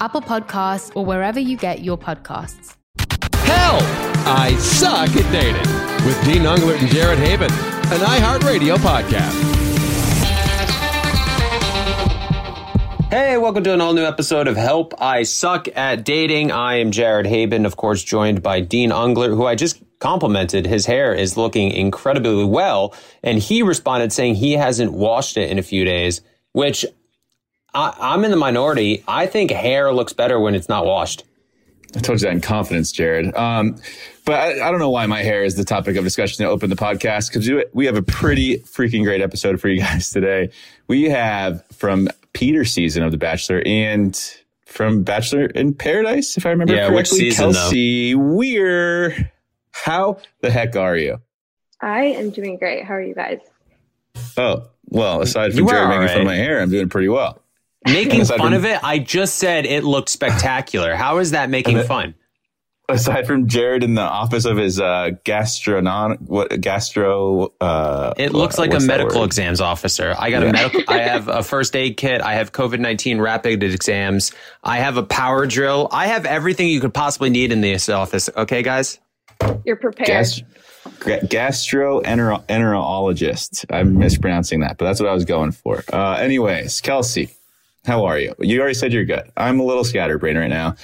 Apple Podcasts, or wherever you get your podcasts. Help, I suck at dating with Dean Unglert and Jared Haibon, an iHeartRadio podcast. Hey, welcome to an all new episode of Help I Suck at Dating. I am Jared Haibon, of course, joined by Dean Unglert, who I just complimented. His hair is looking incredibly well. And he responded saying he hasn't washed it in a few days, which I, am in the minority. I think hair looks better when it's not washed. I told you that in confidence, Jared. Um, but I, I, don't know why my hair is the topic of discussion to open the podcast because we have a pretty freaking great episode for you guys today. We have from Peter season of The Bachelor and from Bachelor in Paradise, if I remember yeah, correctly, which season, Kelsey though? Weir. How the heck are you? I am doing great. How are you guys? Oh, well, aside from Jared making right. fun of my hair, I'm doing pretty well. Making fun from, of it? I just said it looked spectacular. How is that making fun? Aside from Jared in the office of his uh, gastronon, what gastro? Uh, it looks like a medical exams officer. I got yeah. a medical. I have a first aid kit. I have COVID nineteen rapid exams. I have a power drill. I have everything you could possibly need in this office. Okay, guys. You're prepared. Gastro gastroenterologist. I'm mispronouncing that, but that's what I was going for. Uh, anyways, Kelsey, how are you? You already said you're good. I'm a little scatterbrained right now.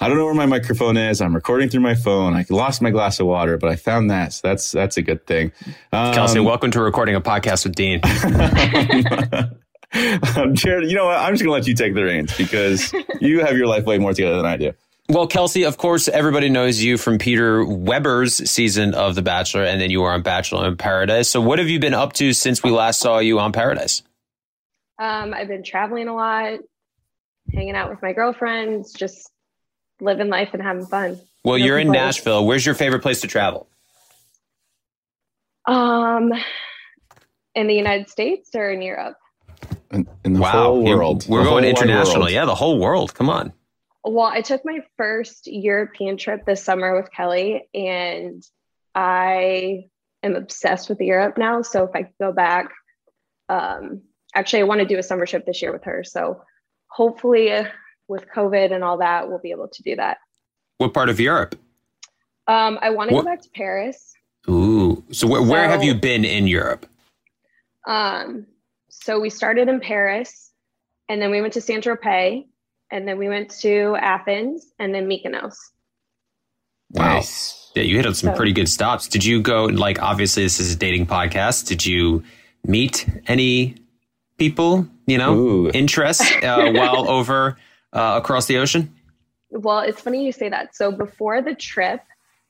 I don't know where my microphone is. I'm recording through my phone. I lost my glass of water, but I found that. So that's that's a good thing. Um, Kelsey, welcome to recording a podcast with Dean. um, Jared, you know what? I'm just gonna let you take the reins because you have your life way more together than I do. Well, Kelsey, of course, everybody knows you from Peter Weber's season of The Bachelor, and then you were on Bachelor in Paradise. So, what have you been up to since we last saw you on Paradise? Um, I've been traveling a lot, hanging out with my girlfriends, just living life and having fun. Well, you're in Nashville. Where's your favorite place to travel? Um, in the United States or in Europe? In, in the wow. whole world. We're going international. Yeah, the whole world. Come on. Well, I took my first European trip this summer with Kelly, and I am obsessed with Europe now. So if I could go back, um, actually, I want to do a summer trip this year with her. So hopefully, uh, with COVID and all that, we'll be able to do that. What part of Europe? Um, I want to go back to Paris. Ooh. So, wh- where have you been in Europe? Um, so we started in Paris, and then we went to Saint Tropez, and then we went to Athens, and then Mykonos. Wow. Nice. Yeah, you hit on some so, pretty good stops. Did you go like obviously this is a dating podcast? Did you meet any people, you know, Ooh. interest uh, while over uh, across the ocean? Well, it's funny you say that. So before the trip,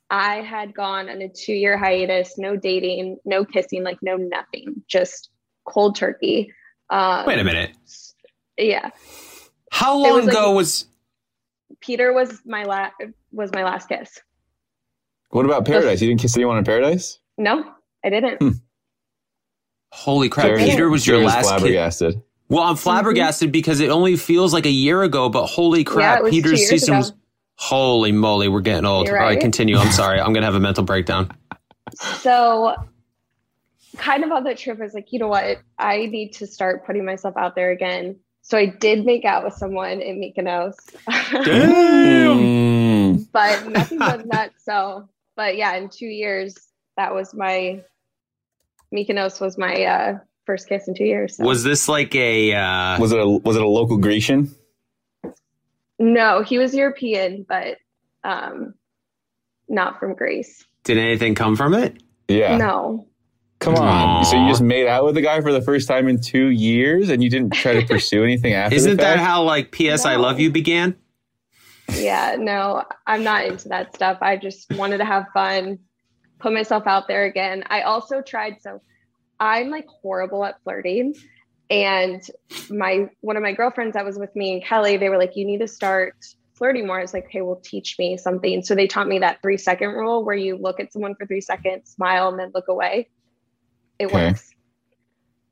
I had gone on a two year hiatus, no dating, no kissing, like no nothing, just cold turkey. Um, Wait a minute. Yeah. How long was ago like, was Peter was my last was my last kiss. What about Paradise? You didn't kiss anyone in Paradise? No, I didn't. Hmm. Holy crap! Peter was your last flabbergasted. Well, I'm flabbergasted mm-hmm. because it only feels like a year ago, but holy crap, yeah, Peter Season's. Ago. Holy moly, we're getting old. Right. All right, continue. I'm sorry. I'm going to have a mental breakdown. So, kind of on that trip, I was like, you know what? I need to start putting myself out there again. So, I did make out with someone in Mykonos. Damn. but nothing was that. So, but yeah, in two years, that was my Mykonos was my uh, first kiss in two years. So. Was this like a? Uh... Was it a was it a local Grecian? No, he was European, but um, not from Greece. Did anything come from it? Yeah. No. Come on. Aww. So you just made out with the guy for the first time in two years, and you didn't try to pursue anything after? Isn't that how like P.S. No. I love you began? Yeah. No, I'm not into that stuff. I just wanted to have fun, put myself out there again. I also tried so. I'm like horrible at flirting. And my one of my girlfriends that was with me and Kelly, they were like, you need to start flirting more. I was like, hey, well, teach me something. So they taught me that three second rule where you look at someone for three seconds, smile, and then look away. It okay. works.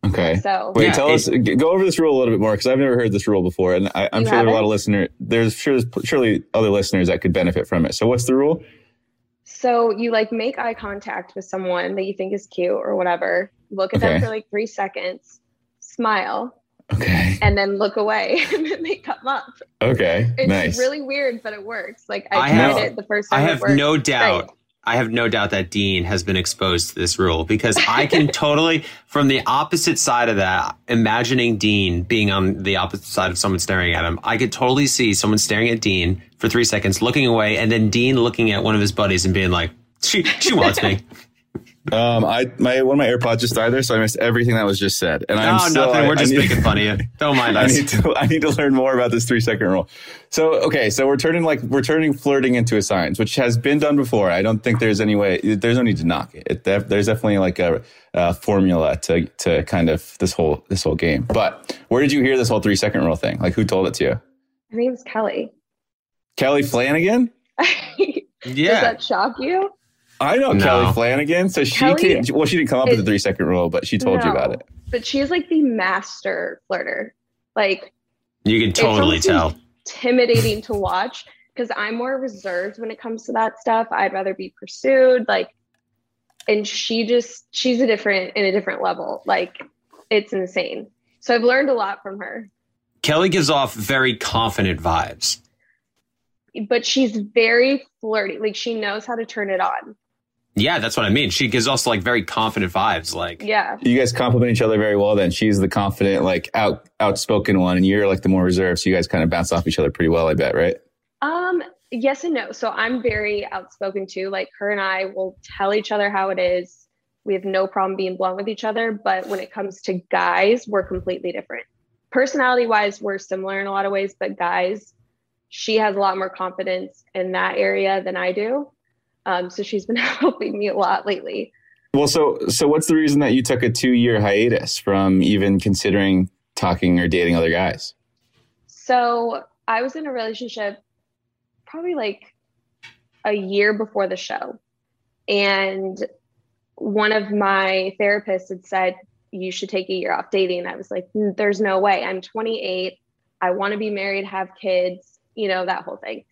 Okay. So wait, yeah, tell us, go over this rule a little bit more because I've never heard this rule before, and I, am sure there are a lot of listeners. There's sure there's surely other listeners that could benefit from it. So what's the rule? So you like make eye contact with someone that you think is cute or whatever. Look at okay. them for like three seconds, smile. Okay. And then look away and then they come up. Okay. It's nice. really weird, but it works. Like I, I tried have, it the first time. I have no doubt. Great. I have no doubt that Dean has been exposed to this rule because I can totally, from the opposite side of that, imagining Dean being on the opposite side of someone staring at him, I could totally see someone staring at Dean for three seconds, looking away, and then Dean looking at one of his buddies and being like, "She, she wants me." Um, I my one of my AirPods just died there, so I missed everything that was just said. And I'm still, nothing. We're just need, making fun of you. Don't mind us. I need to I need to learn more about this three second rule. So okay, so we're turning like we're turning flirting into a science, which has been done before. I don't think there's any way. There's no need to knock it. it there's definitely like a, a formula to to kind of this whole this whole game. But where did you hear this whole three second rule thing? Like who told it to you? Her name's Kelly. Kelly Flanagan. yeah. Does that shock you? I know no. Kelly Flanagan. So she Kelly came, well, she didn't come up with the three second rule, but she told no, you about it. But she's like the master flirter. Like you can totally tell. Intimidating to watch because I'm more reserved when it comes to that stuff. I'd rather be pursued. Like, and she just she's a different in a different level. Like, it's insane. So I've learned a lot from her. Kelly gives off very confident vibes. But she's very flirty. Like she knows how to turn it on. Yeah, that's what I mean. She gives also like very confident vibes. Like, yeah, you guys complement each other very well. Then she's the confident, like out outspoken one, and you're like the more reserved. So you guys kind of bounce off each other pretty well, I bet, right? Um, yes and no. So I'm very outspoken too. Like her and I will tell each other how it is. We have no problem being blunt with each other. But when it comes to guys, we're completely different. Personality wise, we're similar in a lot of ways, but guys, she has a lot more confidence in that area than I do. Um, so she's been helping me a lot lately. Well, so so what's the reason that you took a two year hiatus from even considering talking or dating other guys? So I was in a relationship probably like a year before the show, and one of my therapists had said you should take a year off dating. I was like, there's no way. I'm 28. I want to be married, have kids, you know, that whole thing.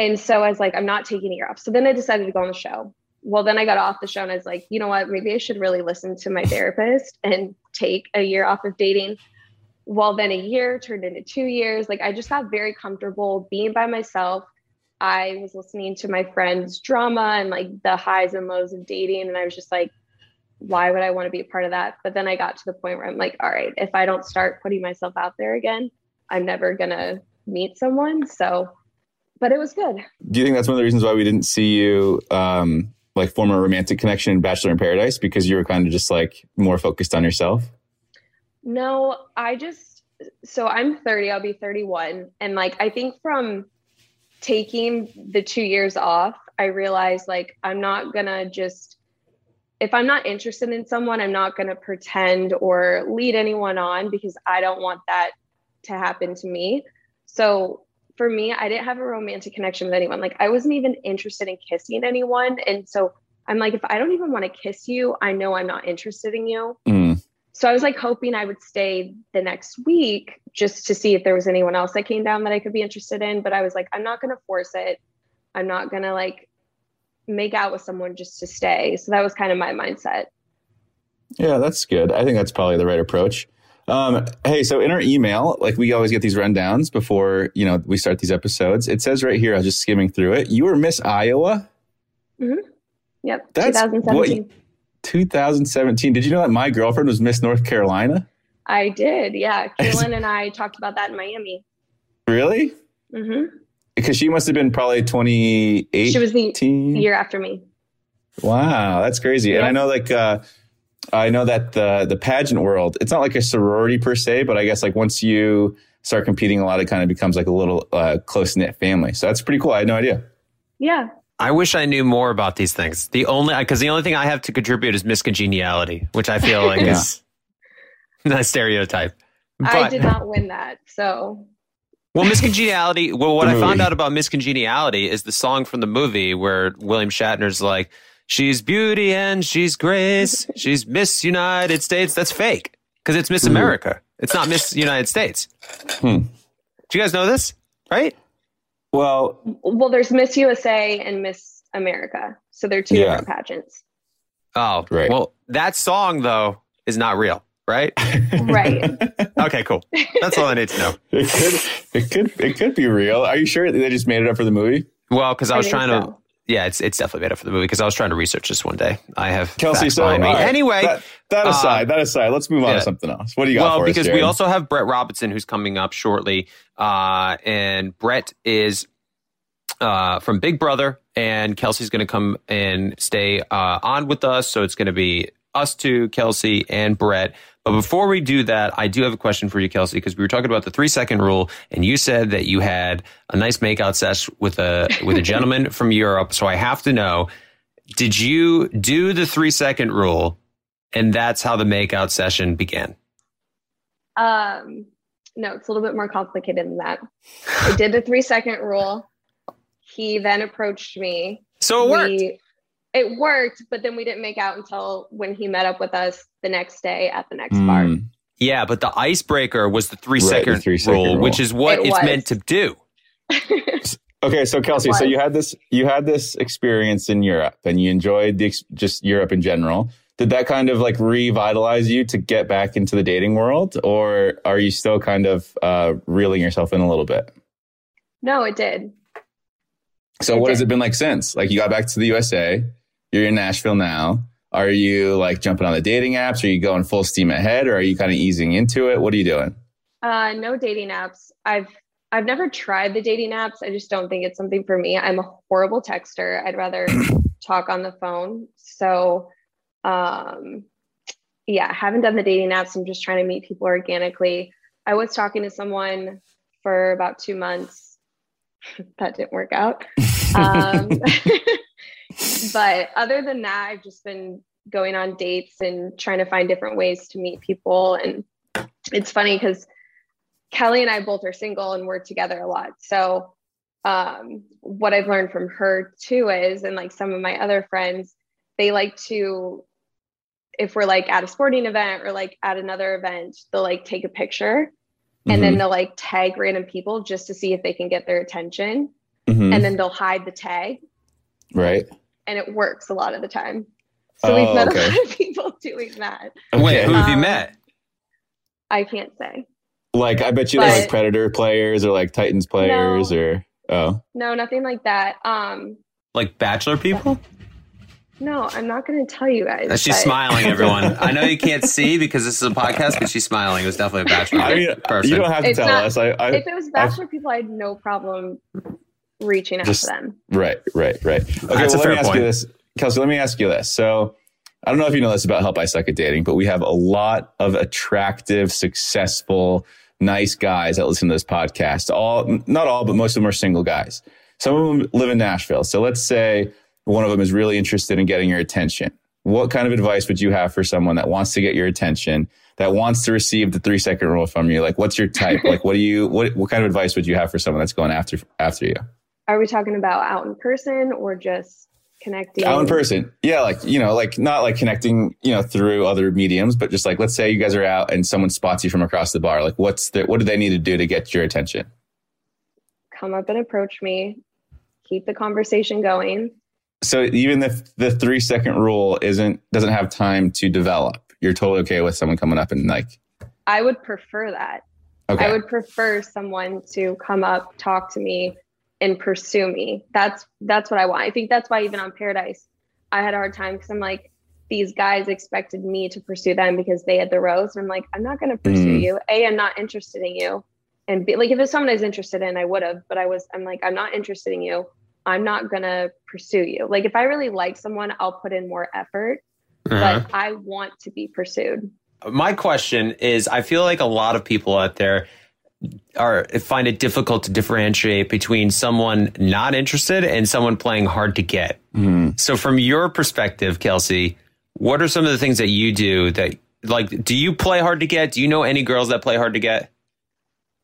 And so I was like, I'm not taking a year off. So then I decided to go on the show. Well, then I got off the show and I was like, you know what? Maybe I should really listen to my therapist and take a year off of dating. Well, then a year turned into two years. Like I just got very comfortable being by myself. I was listening to my friends' drama and like the highs and lows of dating. And I was just like, why would I want to be a part of that? But then I got to the point where I'm like, all right, if I don't start putting myself out there again, I'm never going to meet someone. So but it was good. Do you think that's one of the reasons why we didn't see you um, like form a romantic connection in Bachelor in Paradise because you were kind of just like more focused on yourself? No, I just so I'm 30, I'll be 31 and like I think from taking the 2 years off, I realized like I'm not to just if I'm not interested in someone, I'm not to pretend or lead anyone on because I don't want that to happen to me. So for me, I didn't have a romantic connection with anyone. Like I wasn't even interested in kissing anyone. And so I'm like, if I don't even want to kiss you, I know I'm not interested in you. Mm. so I was like hoping I would stay the next week just to see if there was anyone else that came down that I could be interested in. But I was like, I'm not going to force it. I'm not going to like make out with someone just to stay. So that was kind of my mindset. Yeah, that's good. I think that's probably the right approach. Um, hey, so in our email, like we always get these rundowns before you know we start these episodes. It says right here, I was just skimming through it. You were Miss Iowa. Mm-hmm. Yep, That's 2017. what- 2017. Did you know that my girlfriend was Miss North Carolina? I did. Yeah, Caelynn and I talked about that in Miami. Really? hmm Because she must have been probably 28. She was the year after me. Wow, that's crazy. And I know like uh I know that the the pageant world, it's not like a sorority per se, but I guess like once you start competing a lot, it kind of becomes like a little uh, close knit family. So that's pretty cool. I had no idea. Yeah. I wish I knew more about these things. The only because the only thing I have to contribute is Miss Congeniality, which I feel like Yeah. is a stereotype. I did not win that. So Well, Miss Congeniality. Well, what I found out about Miss Congeniality is the song from the movie where William Shatner's like, "She's beauty and she's grace. She's Miss United States." That's fake because it's Miss. America. It's not Miss United States. Hmm. Do you guys know this? Right? Well, well, there's Miss USA and Miss America. So they're two Yeah. different pageants. Oh, right. Well, that song though is not real, right? right. Okay, cool. That's all I need to know. It could it could it could be real. Are you sure they just made it up for the movie? Well, because I I was think trying to. Yeah, it's it's definitely made up for the movie because I was trying to research this one day. I have Kelsey, so behind me. right, Anyway, that, that uh, aside, that aside, let's move on yeah. to something else. What do you got well, for us, because we also have Brett Robinson who's coming up shortly, uh, and Brett is uh, from Big Brother, and Kelsey's going to come and stay uh, on with us. So it's going to be us two, Kelsey and Brett. But before we do that, I do have a question for you, Kelsey, because we were talking about the three second rule, and you said that you had a nice makeout sesh with a with a gentleman from Europe. So I have to know, did you do the three second rule, and that's how the makeout session began? Um, no, it's a little bit more complicated than that. I did the three second rule. He then approached me. So it worked. We- It worked, but then we didn't make out until when he met up with us the next day at the next bar. Mm. Yeah, but the icebreaker was the three Right, second the three-second rule, rule. which is what It it's was. meant to do. Okay, so Kelsey, so you had this you had this experience in Europe, and you enjoyed the ex- just Europe in general. Did that kind of like revitalize you to get back into the dating world, or are you still kind of uh, reeling yourself in a little bit? No, it did. So, what has it been like since? Like, you got back to the USA, you're in Nashville now. Are you like jumping on the dating apps? Are you going full steam ahead, or are you kind of easing into it? What are you doing? Uh, no dating apps. I've I've never tried the dating apps. I just don't think it's something for me. I'm a horrible texter. I'd rather talk on the phone. So, um, yeah, I haven't done the dating apps. I'm just trying to meet people organically. I was talking to someone for about two months. that didn't work out. Um, but other than that, I've just been going on dates and trying to find different ways to meet people. And it's funny because Kelly and I both are single and we're together a lot. So um, what I've learned from her too is, and like some of my other friends, they like to, if we're like at a sporting event or like at another event, they'll like take a picture and then Mhm. they'll like tag random people just to see if they can get their attention. Mhm. And then they'll hide the tag Right. and it works a lot of the time. So we've Oh, met okay. a lot of people doing that. Wait, who have you Um, met? I can't say. Like, I bet you they're like Predator players or like Titans players or oh. No, nothing like that. Um, Like bachelor people? no, I'm not going to tell you guys. She's but- smiling, everyone. I know you can't see because this is a podcast, but she's smiling. It was definitely a bachelor I mean, person. you don't have to It's tell not- us. I, I, if it was bachelor people, I had no problem reaching out Just- to them. Right, right, right. Okay, That's a well, let fair me ask point. you this, Kelsey. Let me ask you this. So, I don't know if you know this about Help I Suck at Dating, but we have a lot of attractive, successful, nice guys that listen to this podcast. All, not all, but most of them are single guys. Some of them live in Nashville. So let's say one of them is really interested in getting your attention. What kind of advice would you have for someone that wants to get your attention, that wants to receive the three second rule from you? Like, what's your type? like, what do you, what, what kind of advice would you have for someone that's going after, after you? Are we talking about out in person or just connecting out in person. Yeah, like you know, like not like connecting, you know, through other mediums, but just like let's say you guys are out and someone spots you from across the bar. Like, what's the what do they need to do to get your attention? Come up and approach me. Keep the conversation going. So even if the three second rule isn't doesn't have time to develop, you're totally okay with someone coming up and like. I would prefer that. Okay. I would prefer someone to come up, talk to me, and pursue me. That's that's what I want. I think that's why even on Paradise, I had a hard time because I'm like, these guys expected me to pursue them because they had the rose. And I'm like, I'm not going to pursue Mm. you. A, I'm not interested in you. And B, like, if it's someone I was interested in, I would have. But I was, I'm like, I'm not interested in you. I'm not going to pursue you. Like, if I really like someone, I'll put in more effort. Uh-huh. But I want to be pursued. My question is I feel like a lot of people out there are find it difficult to differentiate between someone not interested and someone playing hard to get. Hmm. So from your perspective, Kelsey, what are some of the things that you do that like do you play hard to get? Do you know any girls that play hard to get?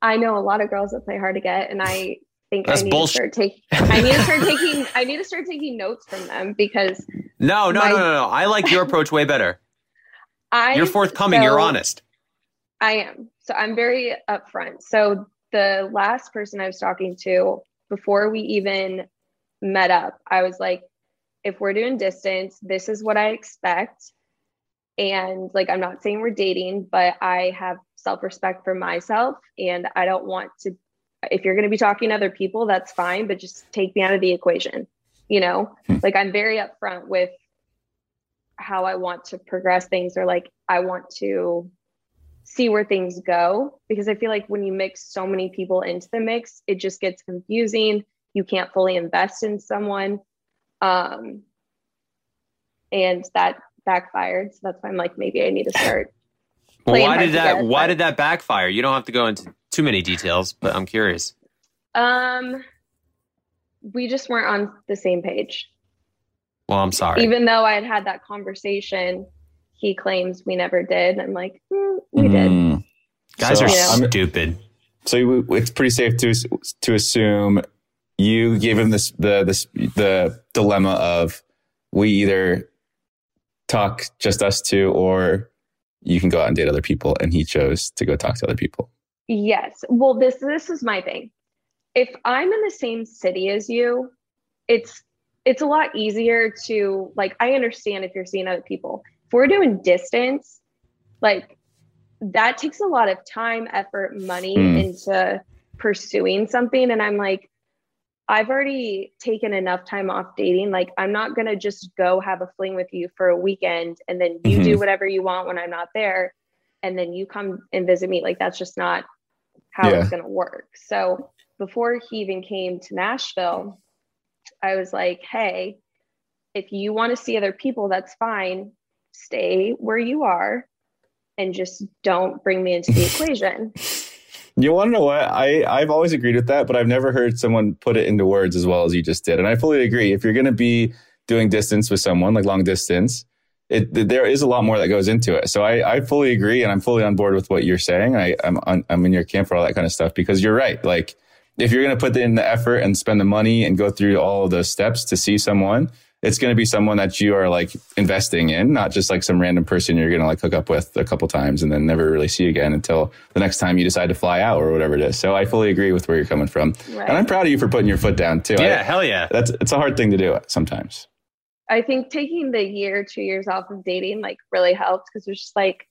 I know a lot of girls that play hard to get, and I think That's I need bullshit. to start taking. I need to start taking. I need to start taking notes from them because No, no, My- no, no, no. I like your approach way better. I You're forthcoming, you're honest. I am. So I'm very upfront. So the last person I was talking to before we even met up, I was like, if we're doing distance, this is what I expect. And like, I'm not saying we're dating, but I have self respect for myself. And I don't want to, if you're going to be talking to other people, that's fine, but just take me out of the equation. You know, hmm. like I'm very upfront with how I want to progress things or like I want to see where things go because I feel like when you mix so many people into the mix, it just gets confusing. You can't fully invest in someone. Um, and that backfired. So that's why I'm like, maybe I need to start. Well, why did that get, why but- did that backfire? You don't have to go into too many details, but I'm curious. Um, we just weren't on the same page. Well, I'm sorry. Even though I had had that conversation, he claims we never did. I'm like, mm, we did. Mm. Guys So are I'm- stupid. So it's pretty safe to to assume you gave him this the this the dilemma of we either talk just us two or you can go out and date other people, and he chose to go talk to other people. Yes. Well, this this is my thing. If I'm in the same city as you, it's it's a lot easier to like I understand if you're seeing other people. If we're doing distance, like that takes a lot of time, effort, money Mm. into pursuing something and I'm like I've already taken enough time off dating. Like I'm not going to just go have a fling with you for a weekend and then you do Mhm. whatever you want when I'm not there and then you come and visit me. Like that's just not how Yeah. it's going to work. So before he even came to Nashville, I was like, "Hey, if you want to see other people, that's fine. Stay where you are and just don't bring me into the equation." You want to know what? I, I've always agreed with that, but I've never heard someone put it into words as well as you just did. And I fully agree. If you're going to be doing distance with someone, like long distance, it, there is a lot more that goes into it. So I, I fully agree and I'm fully on board with what you're saying. I, I'm, on, I'm in your camp for all that kind of stuff because you're right. Like, if you're going to put in the effort and spend the money and go through all of those steps to see someone, it's going to be someone that you are like investing in, not just like some random person you're going to like hook up with a couple times and then never really see again until the next time you decide to fly out or whatever it is. So I fully agree with where you're coming from. Right. And I'm proud of you for putting your foot down too. Yeah, I- hell yeah. That's, it's a hard thing to do sometimes. I think taking the year, two years off of dating like really helped because it's just like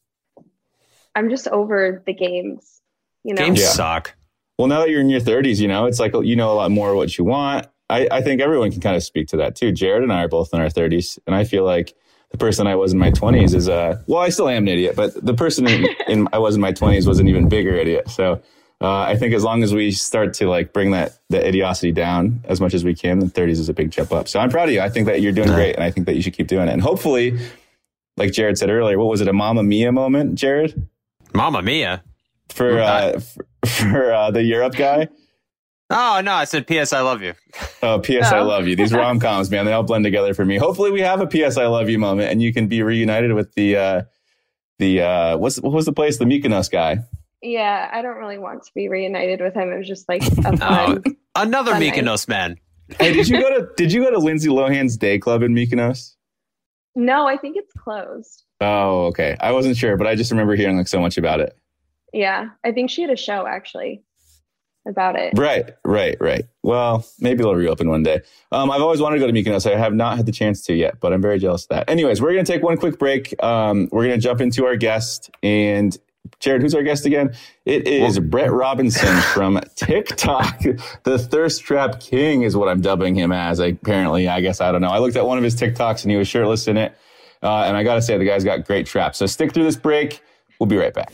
I'm just over the games, you know. Games suck. Well, now that you're in your 30s, you know, it's like you know a lot more what you want. I, I think everyone can kind of speak to that too. Jared and I are both in our 30s, and I feel like the person I was in my 20s is uh well, I still am an idiot, but the person in, in I was in my 20s was an even bigger idiot. So uh, I think as long as we start to like bring that that idiosity down as much as we can, the 30s is a big jump up. So I'm proud of you. I think that you're doing great, and I think that you should keep doing it. And hopefully, like Jared said earlier, what was it, a Mamma Mia moment, Jared? Mamma Mia. For uh, for, for uh, the Europe guy. Oh no, I said PS I love you. Oh, P.S. I Oh. love you. These rom coms, man, they all blend together for me. Hopefully, we have a P.S. I love you moment, and you can be reunited with the uh, the uh, what's what was the place? The Mykonos guy. Yeah, I don't really want to be reunited with him. It was just like a Oh, another fun night. Mykonos man. Hey, did you go to did you go to Lindsay Lohan's day club in Mykonos? No, I think it's closed. Oh, okay. I wasn't sure, but I just remember hearing like so much about it. Yeah, I think she had a show actually about it. Right, right, right. Well, maybe it'll reopen one day. Um, I've always wanted to go to Mykonos. I have not had the chance to yet, but I'm very jealous of that. Anyways, we're going to take one quick break. Um, we're going to jump into our guest. And Jared, who's our guest again? It is Brett Robinson from TikTok. The thirst trap king is what I'm dubbing him as. Apparently, I guess I don't know. I looked at one of his TikToks and he was shirtless in it. Uh, and I got to say, the guy's got great traps. So stick through this break. We'll be right back.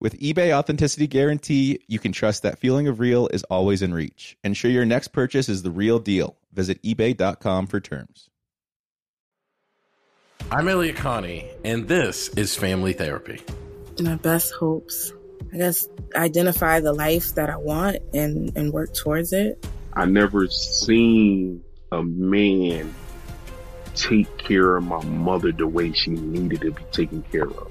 With eBay Authenticity Guarantee, you can trust that feeling of real is always in reach. Ensure your next purchase is the real deal. Visit eBay.com for terms. I'm Elliot Connie, and this is Family Therapy. My best hopes, I guess, identify the life that I want and, and work towards it. I never seen a man take care of my mother the way she needed to be taken care of.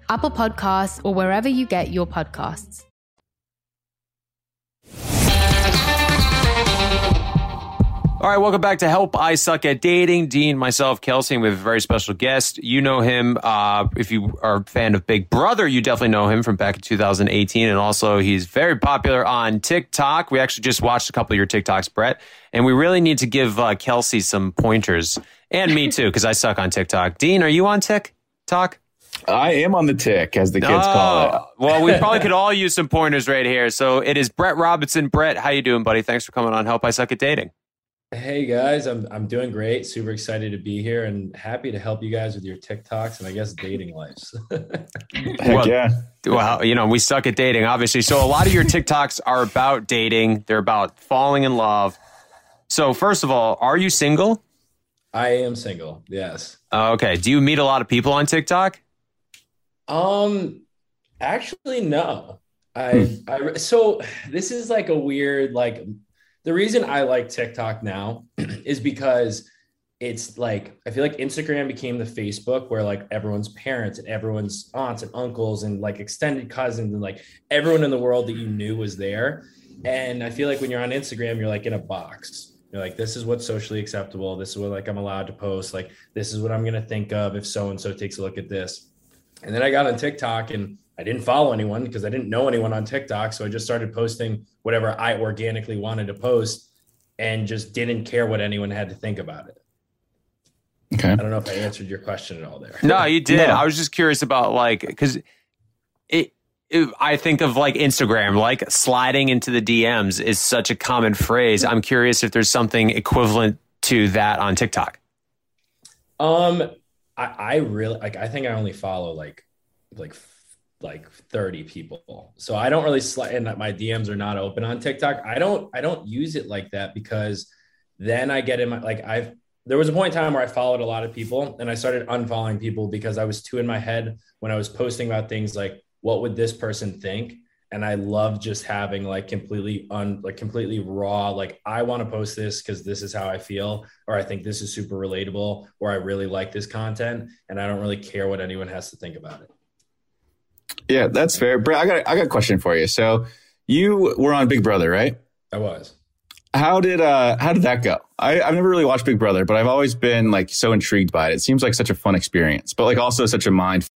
Apple Podcasts, or wherever you get your podcasts. All right, welcome back to Help I Suck at Dating. Dean, myself, Kelsey, and we have a very special guest. You know him. Uh, if you are a fan of Big Brother, you definitely know him from back in 2018. And also, he's very popular on TikTok. We actually just watched a couple of your TikToks, Brett. And we really need to give uh, Kelsey some pointers. And me too, because I suck on TikTok. Dean, are you on TikTok? I am on the tick, as the kids call it. Oh, well, we probably could all use some pointers right here. So it is Brett Robinson. Brett, how you doing, buddy? Thanks for coming on Help I Suck at Dating. Hey guys, I'm I'm doing great. Super excited to be here and happy to help you guys with your TikToks and I guess dating lives. well, yeah. Well, you know, we suck at dating, obviously. So a lot of your TikToks are about dating. They're about falling in love. So first of all, are you single? I am single. Yes. Uh, okay. Do you meet a lot of people on TikTok? Um, actually, no. I I so this is like a weird like the reason I like TikTok now is because it's like I feel like Instagram became the Facebook where like everyone's parents and everyone's aunts and uncles and like extended cousins and like everyone in the world that you knew was there. And I feel like when you're on Instagram, you're like in a box. You're like, this is what's socially acceptable. This is what like I'm allowed to post. Like this is what I'm gonna think of if so and so takes a look at this. And then I got on TikTok and I didn't follow anyone because I didn't know anyone on TikTok. So I just started posting whatever I organically wanted to post and just didn't care what anyone had to think about it. Okay. I don't know if I answered your question at all there. No, you did. I was just curious about like because it, it. I think of like Instagram, like sliding into the DMs is such a common phrase. I'm curious if there's something equivalent to that on TikTok. Um, I, I really like. I think I only follow like like like 30 people. So I don't really slide and my DMs are not open on TikTok. I don't I don't use it like that because then I get in my like I've there was a point in time where I followed a lot of people and I started unfollowing people because I was too in my head when I was posting about things like what would this person think? And I love just having like completely un like completely raw, like I want to post this because this is how I feel, or I think this is super relatable, or I really like this content, and I don't really care what anyone has to think about it. Yeah, that's fair. Brett, I got I got a question for you. So you were on Big Brother, right? I was. How did uh how did that go? I, I've never really watched Big Brother, but I've always been like so intrigued by it. It seems like such a fun experience, but like also such a mind.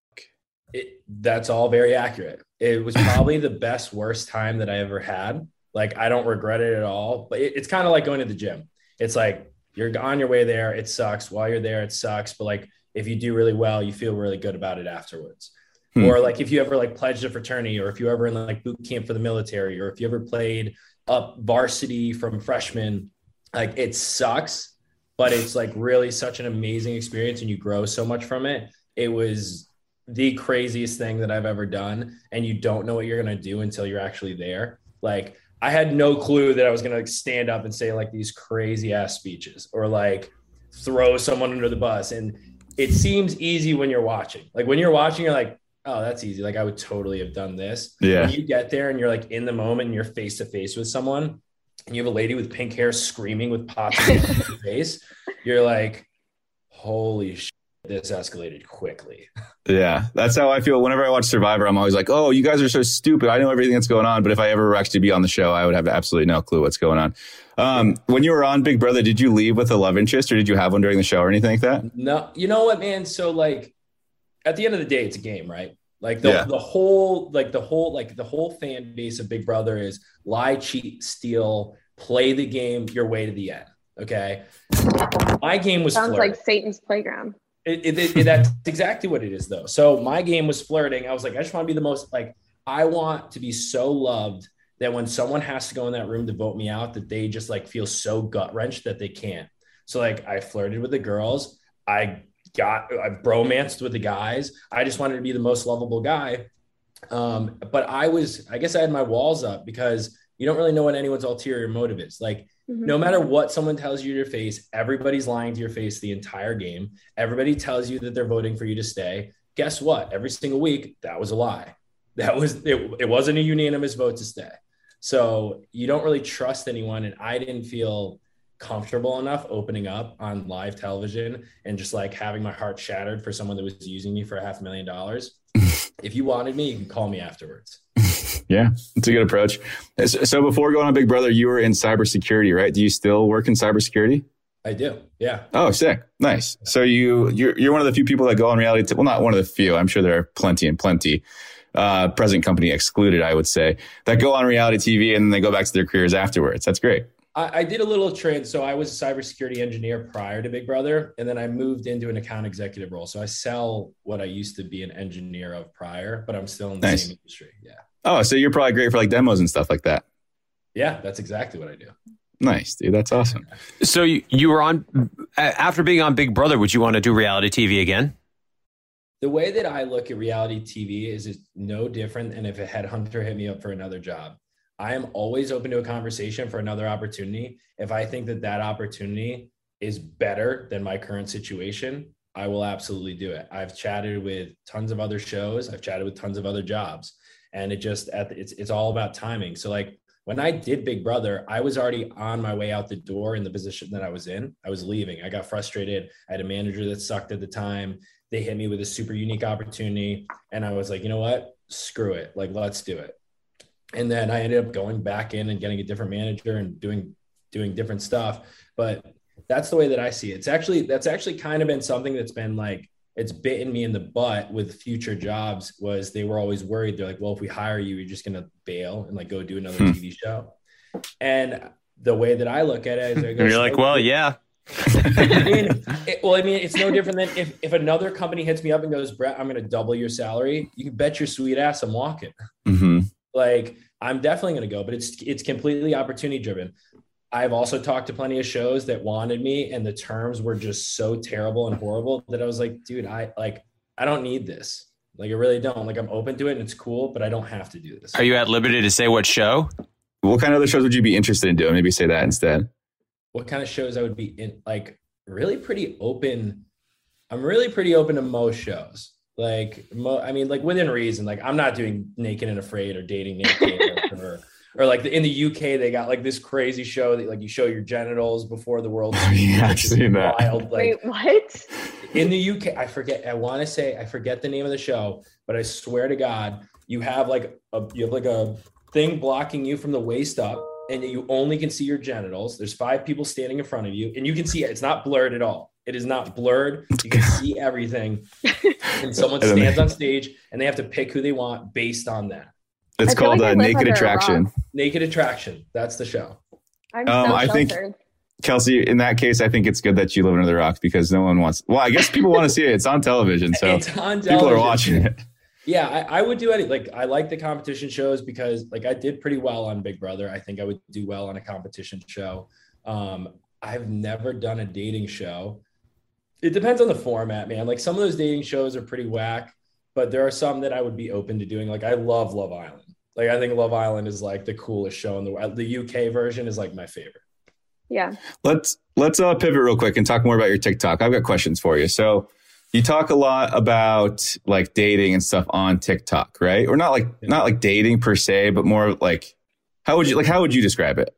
It, that's all very accurate. It was probably the best worst time that I ever had. Like I don't regret it at all. But it, it's kind of like going to the gym. It's like you're on your way there. It sucks. While you're there, it sucks. But like if you do really well, you feel really good about it afterwards. Hmm. Or like if you ever like pledged a fraternity, or if you ever in like boot camp for the military, or if you ever played up varsity from freshman, like it sucks, but it's like really such an amazing experience and you grow so much from it. It was the craziest thing that I've ever done. And you don't know what you're going to do until you're actually there. Like, I had no clue that I was going to like stand up and say like these crazy ass speeches or like throw someone under the bus. And it seems easy when you're watching. Like, when you're watching, you're like, oh, that's easy. Like, I would totally have done this. Yeah. When you get there and you're like in the moment and you're face to face with someone and you have a lady with pink hair screaming with pots in her face, you're like, holy shit, this escalated quickly. Yeah, that's how I feel. Whenever I watch Survivor, I'm always like, "Oh, you guys are so stupid. I know everything that's going on." But if I ever actually be on the show, I would have absolutely no clue what's going on. Um, when you were on Big Brother, did you leave with a love interest, or did you have one during the show, or anything like that? No, you know what, man. So like, at the end of the day, it's a game, right? Like the, Yeah. the whole, like the whole, like the whole fan base of Big Brother is lie, cheat, steal, play the game your way to the end. Okay. My game was Sounds flirting. like Satan's playground. It, it, it- that's exactly what it is, though. So my game was flirting. I was like, I just want to be the most like I want to be so loved that when someone has to go in that room to vote me out, that they just like feel so gut wrenched that they can't. So like I flirted with the girls. I got I bromanced with the guys. I just wanted to be the most lovable guy. Um, but I was, I guess I had my walls up because you don't really know what anyone's ulterior motive is. Like, mm-hmm. no matter what someone tells you to your face, everybody's lying to your face the entire game. Everybody tells you that they're voting for you to stay. Guess what? Every single week, that was a lie. That was it, it wasn't a unanimous vote to stay. So you don't really trust anyone. And I didn't feel comfortable enough opening up on live television and just like having my heart shattered for someone that was using me for a half million dollars. if you wanted me, you can call me afterwards. Yeah, it's a good approach. So so before going on Big Brother, you were in cybersecurity, right? Do you still work in cybersecurity? I do. Yeah. Oh, sick. Nice. So you you're you're one of the few people that go on reality. T- well, not one of the few. I'm sure there are plenty and plenty. Uh, present company excluded, I would say, that go on reality TV and then they go back to their careers afterwards. That's great. I, I did a little trend. So I was a cybersecurity engineer prior to Big Brother, and then I moved into an account executive role. So I sell what I used to be an engineer of prior, but I'm still in the Nice. same industry. Yeah. Oh, so you're probably great for like demos and stuff like that. Yeah, that's exactly what I do. Nice, dude. That's awesome. So you, you were on after being on Big Brother. Would you want to do reality TV again? The way that I look at reality TV is it's no different than if a headhunter hit me up for another job. I am always open to a conversation for another opportunity. If I think that that opportunity is better than my current situation, I will absolutely do it. I've chatted with tons of other shows. I've chatted with tons of other jobs, and it just at it's it's all about timing. So like when I did Big Brother, I was already on my way out the door in the position that I was in. I was leaving. I got frustrated. I had a manager that sucked at the time. They hit me with a super unique opportunity. And I was like, you know what? Screw it. Like, let's do it. And then I ended up going back in and getting a different manager and doing doing different stuff. But that's the way that I see it. It's actually that's actually kind of been something that's been like it's bitten me in the butt with future jobs was they were always worried. They're like, well, if we hire you, you're just gonna bail and like go do another hmm. TV show. And the way that I look at it is, go, you're like, well, yeah. I mean, it, well, I mean, it's no different than if, if another company hits me up and goes, Brett, I'm going to double your salary. You can bet your sweet ass I'm walking. Mm-hmm. Like, I'm definitely going to go, but it's it's completely opportunity driven. I've also talked to plenty of shows that wanted me and the terms were just so terrible and horrible that I was like, dude, I like I don't need this. Like I really don't. Like I'm open to it and it's cool, but I don't have to do this. Are you at liberty to say what show? What kind of other shows would you be interested in doing? Maybe say that instead. What kind of shows I would be in like really pretty open. I'm really pretty open to most shows. Like mo- I mean, like within reason. Like I'm not doing naked and afraid or dating naked or or like in the UK, they got like this crazy show that like you show your genitals before the world. yeah, I've seen that. Wild, like, Wait, what? In the UK, I forget. I want to say I forget the name of the show, but I swear to God, you have like a you have like a thing blocking you from the waist up, and you only can see your genitals. There's five people standing in front of you, and you can see it. It's not blurred at all. It is not blurred. You can see everything. and someone stands on stage, and they have to pick who they want based on that. It's called like uh, Naked Attraction. Naked Attraction. That's the show. I'm um, so I think Kelsey, in that case, I think it's good that you live under the rock because no one wants. Well, I guess people want to see it. It's on television, so on television. people are watching it. Yeah, I, I, would do any like I like the competition shows because like I did pretty well on Big Brother. I think I would do well on a competition show. Um, I've never done a dating show. It depends on the format, man. Like some of those dating shows are pretty whack, but there are some that I would be open to doing. Like I love Love Island. Like I think Love Island is like the coolest show in the world. The UK version is like my favorite. Yeah. Let's let's uh, pivot real quick and talk more about your TikTok. I've got questions for you. So you talk a lot about like dating and stuff on TikTok, right? Or not like yeah. not like dating per se, but more like how would you like how would you describe it?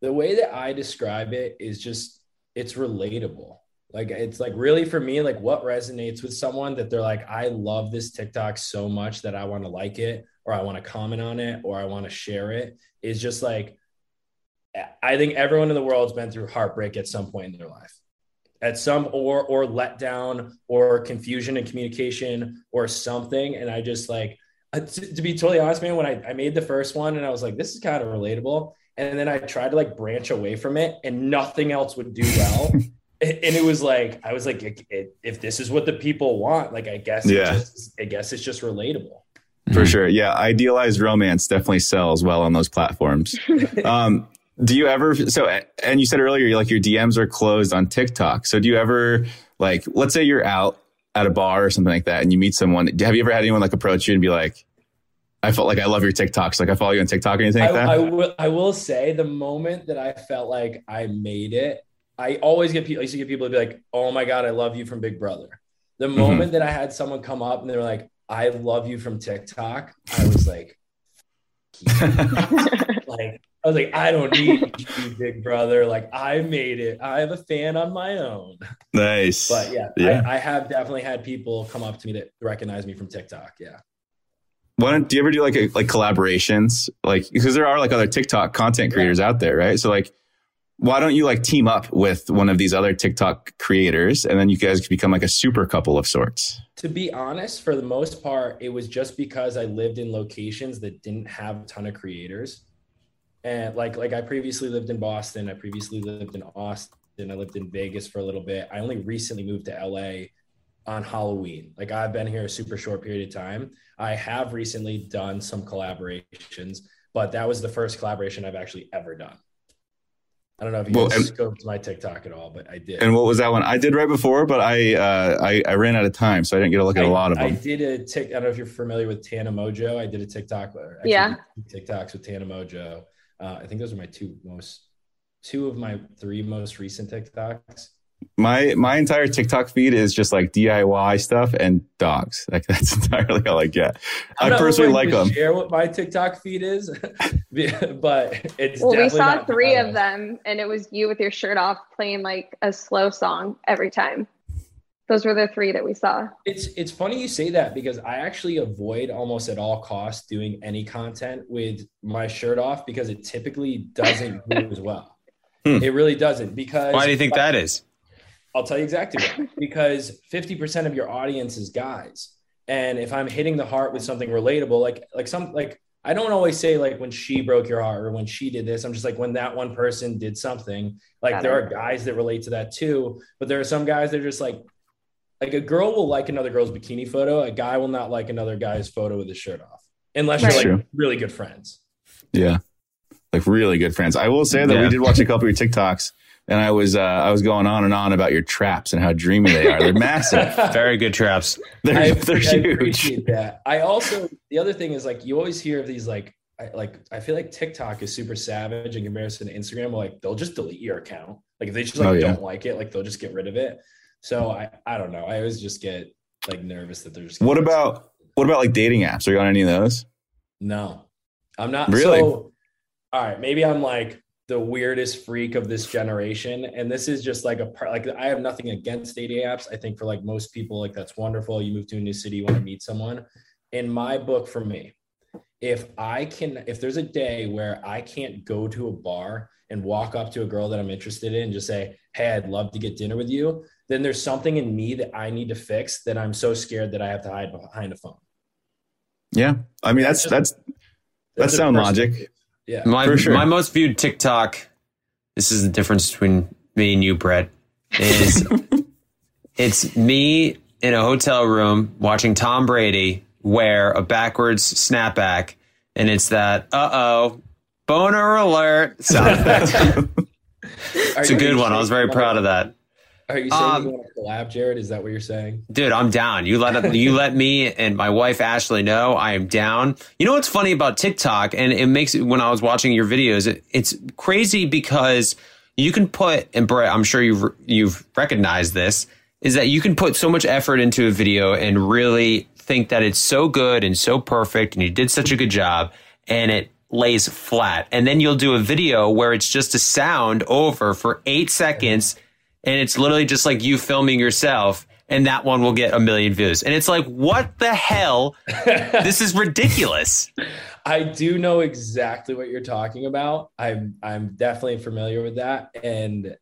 The way that I describe it is just it's relatable. Like it's like really for me, like what resonates with someone that they're like, I love this TikTok so much that I want to like it, or I want to comment on it, or I want to share it. Is just like I think everyone in the world's been through heartbreak at some point in their life. At some or or letdown or confusion in communication or something. And I just like uh, to, to be totally honest, man, when I, I made the first one and I was like, this is kind of relatable. And then I tried to like branch away from it and nothing else would do well. and it was like I was like, if this is what the people want, like I guess, yeah, just, I guess it's just relatable. For sure, yeah. Idealized romance definitely sells well on those platforms. um, do you ever? So, and you said earlier, like your DMs are closed on TikTok. So, do you ever like, let's say you're out at a bar or something like that, and you meet someone? Have you ever had anyone like approach you and be like, I felt like I love your TikToks. Like I follow you on TikTok or anything like that. I, I will. I will say the moment that I felt like I made it I always get people, I used to get people to be like, oh my God, I love you from Big Brother. The mm-hmm. moment that I had someone come up and they're like, I love you from TikTok, I was like, like, I was like, I don't need you, Big Brother. Like, I made it. I have a fan on my own. Nice. But yeah, yeah. I, I have definitely had people come up to me that recognize me from TikTok. Yeah. Why don't do you ever do like a, like collaborations? Like because there are like other TikTok content creators yeah. out there, right? So like why don't you like team up with one of these other TikTok creators and then you guys become like a super couple of sorts? To be honest, for the most part, it was just because I lived in locations that didn't have a ton of creators. And like like I previously lived in Boston, I previously lived in Austin, I lived in Vegas for a little bit. I only recently moved to LA on Halloween. Like I've been here a super short period of time. I have recently done some collaborations, but that was the first collaboration I've actually ever done. I don't know if you well, scoped my TikTok at all, but I did. And what was that one? I did right before, but I uh, I, I, ran out of time, so I didn't get a look at I, a lot of them. I did a tick. I don't know if you're familiar with Tana Mongeau. I did a TikTok. yeah. TikToks with Tana Mongeau. Uh, I think those are my two most, two of my three most recent TikToks. My my entire TikTok feed is just like DIY stuff and dogs. Like that's entirely all I get. I'm I personally like to them. Share what my TikTok feed is, but it's Well, we saw not three of them, and it was you with your shirt off playing like a slow song every time. Those were the three that we saw. It's it's funny you say that because I actually avoid almost at all costs doing any content with my shirt off because it typically doesn't do as well. Hmm. It really doesn't because Why do you think that is? I'll tell you exactly why. Because 50% of your audience is guys. And if I'm hitting the heart with something relatable, like like some like I don't always say like when she broke your heart or when she did this. I'm just like when that one person did something. Like Got there it. are guys that relate to that too, but there are some guys that are just like like a girl will like another girl's bikini photo. A guy will not like another guy's photo with his shirt off, unless Right. you're like True. really good friends. Yeah. Like really good friends. I will say that Yeah. we did watch a couple of your TikToks and I was uh, I was going on and on about your traps and how dreamy they are. They're massive. Very good traps. They're, I, they're I huge. appreciate that. I also the other thing is like you always hear of these like I, like I feel like TikTok is super savage in comparison to Instagram. Like they'll just delete your account. Like if they just like Oh, yeah. don't like it, like they'll just get rid of it. So I I don't know. I always just get like nervous that they're just What about what about like dating apps? Are you on any of those? no. I'm not Really? So, all right, maybe I'm like the weirdest freak of this generation, and this is just like a part. Like I have nothing against dating apps. I think for like most people, like that's wonderful. You move to a new city, you want to meet someone. In my book, for me, if I can, if there's a day where I can't go to a bar and walk up to a girl that I'm interested in and just say, "Hey, I'd love to get dinner with you," then there's something in me that I need to fix that I'm so scared that I have to hide behind a phone. Yeah. I mean that's that's that's That's a sound logic. Yeah. My For sure. my most viewed TikTok. This is the difference between me and you, Brett. Is it's me in a hotel room watching Tom Brady wear a backwards snapback, and it's that uh oh boner alert sound effect. It's a good one. I was very proud of that. Are you saying Um, you want to collab, Jared? Is that what you're saying? Dude, I'm down. You let you let me and my wife Ashley know I am down. You know what's funny about TikTok, and it makes it when I was watching your videos, it, it's crazy because you can put and Brett, I'm sure you've you've recognized this is that you can put so much effort into a video and really think that it's so good and so perfect, and you did such a good job, and it lays flat, and then you'll do a video where it's just a sound over for eight seconds and it's literally just like you filming yourself and that one will get a million views and it's like what the hell this is ridiculous I do know exactly what you're talking about. I'm I'm definitely familiar with that, and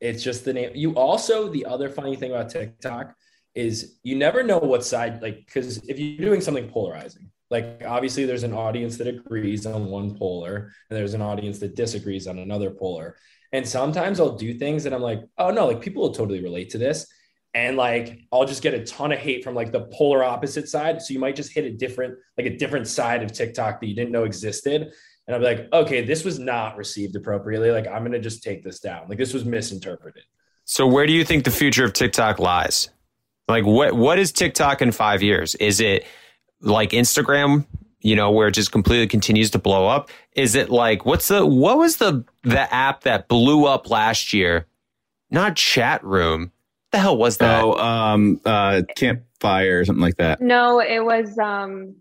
it's just the name. You also the other funny thing about TikTok is you never know what side like because if you're doing something polarizing, like obviously there's an audience that agrees on one polar and there's an audience that disagrees on another polar. And sometimes I'll do things that I'm like, oh no, like people will totally relate to this. And like I'll just get a ton of hate from like the polar opposite side. So you might just hit a different, like a different side of TikTok that you didn't know existed. And I'll be like, okay, this was not received appropriately. Like I'm gonna just take this down. Like this was misinterpreted. so where do you think the future of tiktok lies like what what is tiktok in five years is it like instagram you know where it just completely continues to blow up? Is it like what's the what was the the app that blew up last year? Not chat room. The hell was that? Oh, um, uh, campfire or something like that. No, it was um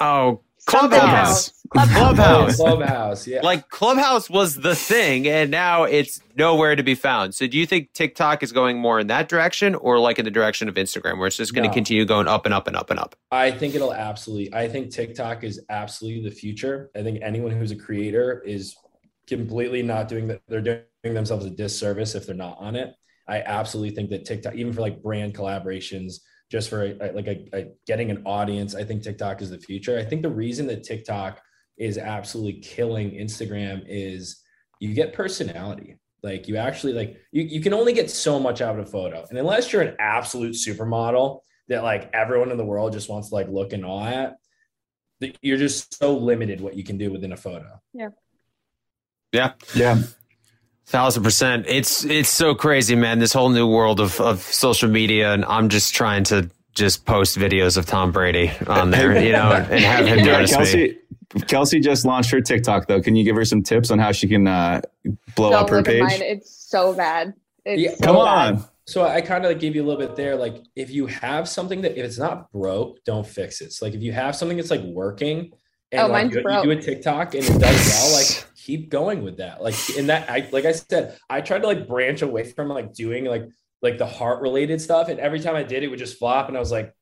oh something clubhouse. Clubhouse. Clubhouse, yeah. Like Clubhouse was the thing, and now it's nowhere to be found. So, do you think TikTok is going more in that direction, or like in the direction of Instagram, where it's just going to No. continue going up and up and up and up? I think it'll absolutely. I think TikTok is absolutely the future. I think anyone who's a creator is completely not doing that. They're doing themselves a disservice if they're not on it. I absolutely think that TikTok, even for like brand collaborations, just for a, like a, a, getting an audience, I think TikTok is the future. I think the reason that TikTok is absolutely killing Instagram is you get personality. Like you actually like you, you can only get so much out of a photo. And unless you're an absolute supermodel that like everyone in the world just wants to like look and awe at, that you're just so limited what you can do within a photo. Yeah. Yeah, yeah, thousand percent. It's it's so crazy, man. This whole new world of of social media, and I'm just trying to just post videos of Tom Brady on there, you know, and have him Yeah, notice me. Kelsey, Kelsey just launched her TikTok though. Can you give her some tips on how she can uh, blow Don't up her page? mine. It's so bad. It's so Come bad. on. So I kind of like gave you a little bit there. Like if you have something that if it's not broke, don't fix it. So like if you have something that's like working Oh, and Oh, like mine's you, you do a TikTok and it does well, like keep going with that. Like in that I like I said, I tried to like branch away from like doing like like the heart related stuff. And every time I did it would just flop. And I was like,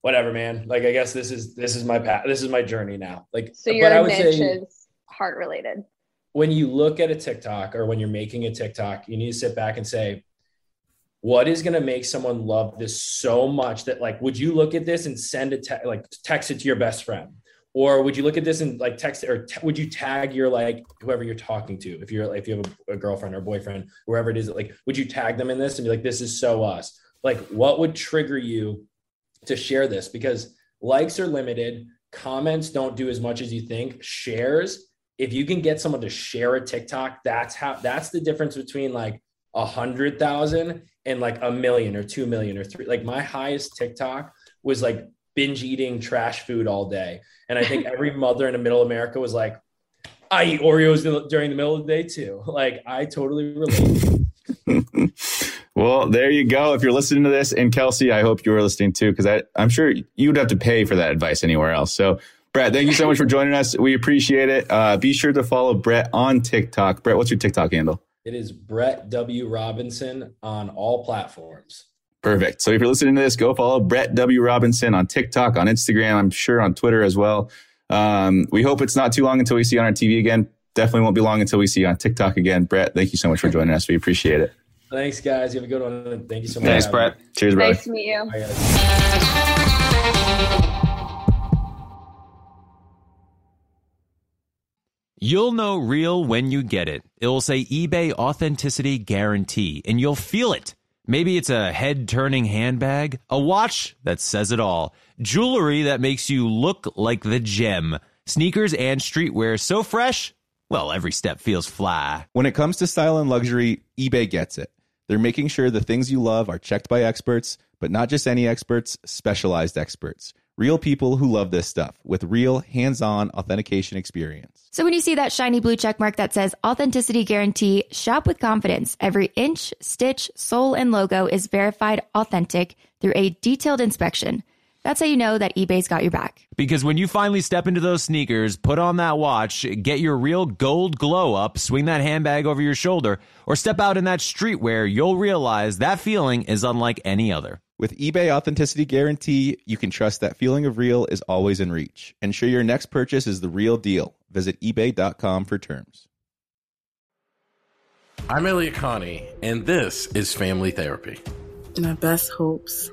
whatever, man. Like I guess this is this is my path. This is my journey now. Like So but your I would niche say is heart related. when you look at a TikTok or when you're making a TikTok, you need to sit back and say, what is going to make someone love this so much that like, would you look at this and send it, te- like text it to your best friend? Or would you look at this and like text or t- would you tag your like whoever you're talking to? If you're like if you have a, a girlfriend or boyfriend, wherever it is, like, would you tag them in this and be like, this is so us? Like, what would trigger you to share this? Because likes are limited, comments don't do as much as you think, shares if you can get someone to share a TikTok, that's how that's the difference between like a hundred thousand and like a million or two million or three. Like my highest TikTok was like binge eating trash food all day. And I think every mother in the middle America was like, I eat Oreos during the middle of the day too. Like I totally relate. Well, there you go. If you're listening to this, and Kelsey, I hope you are listening too, because I'm sure you would have to pay for that advice anywhere else. So, Brett, thank you so much for joining us. We appreciate it. Uh, be sure to follow Brett on TikTok. Brett, what's your TikTok handle? It is Brett W. Robinson on all platforms. Perfect. So if you're listening to this, go follow Brett W. Robinson on TikTok, on Instagram, I'm sure on Twitter as well. Um, we hope it's not too long until we see you on our TV again. Definitely won't be long until we see you on TikTok again. Brett, thank you so much for joining us. We appreciate it. Thanks, guys. You have a good one. Thank you so much. Thanks, Brett. me. Cheers, brother. Nice to meet you. You'll know real when you get it. It'll say eBay Authenticity Guarantee, and you'll feel it. Maybe it's a head turning handbag, a watch that says it all, jewelry that makes you look like the gem, sneakers and streetwear so fresh, well, every step feels fly. When it comes to style and luxury, eBay gets it. They're making sure the things you love are checked by experts, but not just any experts, specialized experts. Real people who love this stuff with real hands on authentication experience. So when you see that shiny blue check mark that says authenticity guarantee, shop with confidence. Every inch, stitch, sole, and logo is verified authentic through a detailed inspection. That's how you know that eBay's got your back. Because when you finally step into those sneakers, put on that watch, get your real gold glow up, swing that handbag over your shoulder, or step out in that streetwear, you'll realize that feeling is unlike any other. With eBay Authenticity Guarantee, you can trust that feeling of real is always in reach. Ensure your next purchase is the real deal. Visit eBay.com for terms. I'm Elliot Connie, and this is Family Therapy. My best hopes.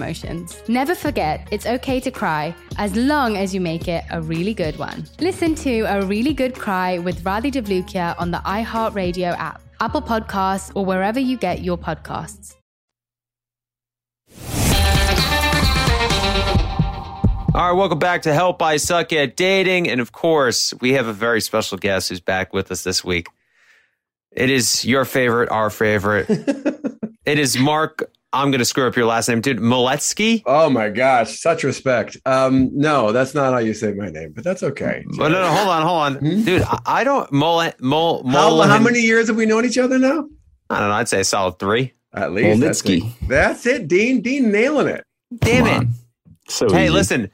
emotions. Never forget, it's okay to cry as long as you make it a really good one. Listen to A Really Good Cry with Radhi Devlukia on the iHeartRadio app, Apple Podcasts, or wherever you get your podcasts. All right, welcome back to Help I Suck at Dating. And of course, we have a very special guest who's back with us this week. It is your favorite, our favorite. it is Mark. I'm going to screw up your last name, dude. Moletsky? Oh my gosh, such respect. Um, no, that's not how you say my name, but that's okay. But no, no, hold on, hold on. Hmm? Dude, I, I don't. Mol, Mol, How, how many years have we known each other now? I don't know. I'd say a solid three. At least. That's it. That's it, Dean. Dean nailing it. Damn it. So hey, easy. listen,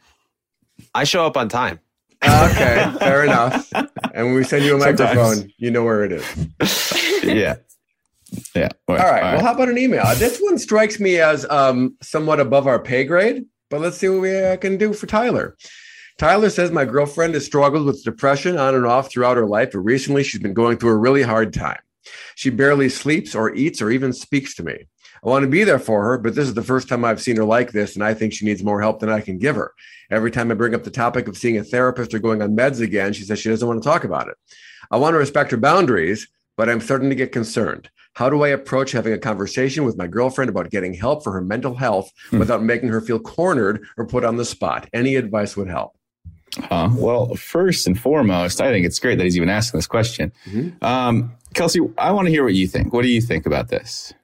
I show up on time. Okay, fair enough. And when we send you a Sometimes. microphone, you know where it is. yeah. Yeah. All right. Well, how about an email? This one strikes me as um, somewhat above our pay grade, but let's see what we uh, can do for Tyler. Tyler says, My girlfriend has struggled with depression on and off throughout her life, but recently she's been going through a really hard time. She barely sleeps or eats or even speaks to me. I want to be there for her, but this is the first time I've seen her like this, and I think she needs more help than I can give her. Every time I bring up the topic of seeing a therapist or going on meds again, she says she doesn't want to talk about it. I want to respect her boundaries, but I'm starting to get concerned. How do I approach having a conversation with my girlfriend about getting help for her mental health without making her feel cornered or put on the spot? Any advice would help. Uh, well, first and foremost, I think it's great that he's even asking this question. Um, Kelsey, I want to hear what you think. What do you think about this?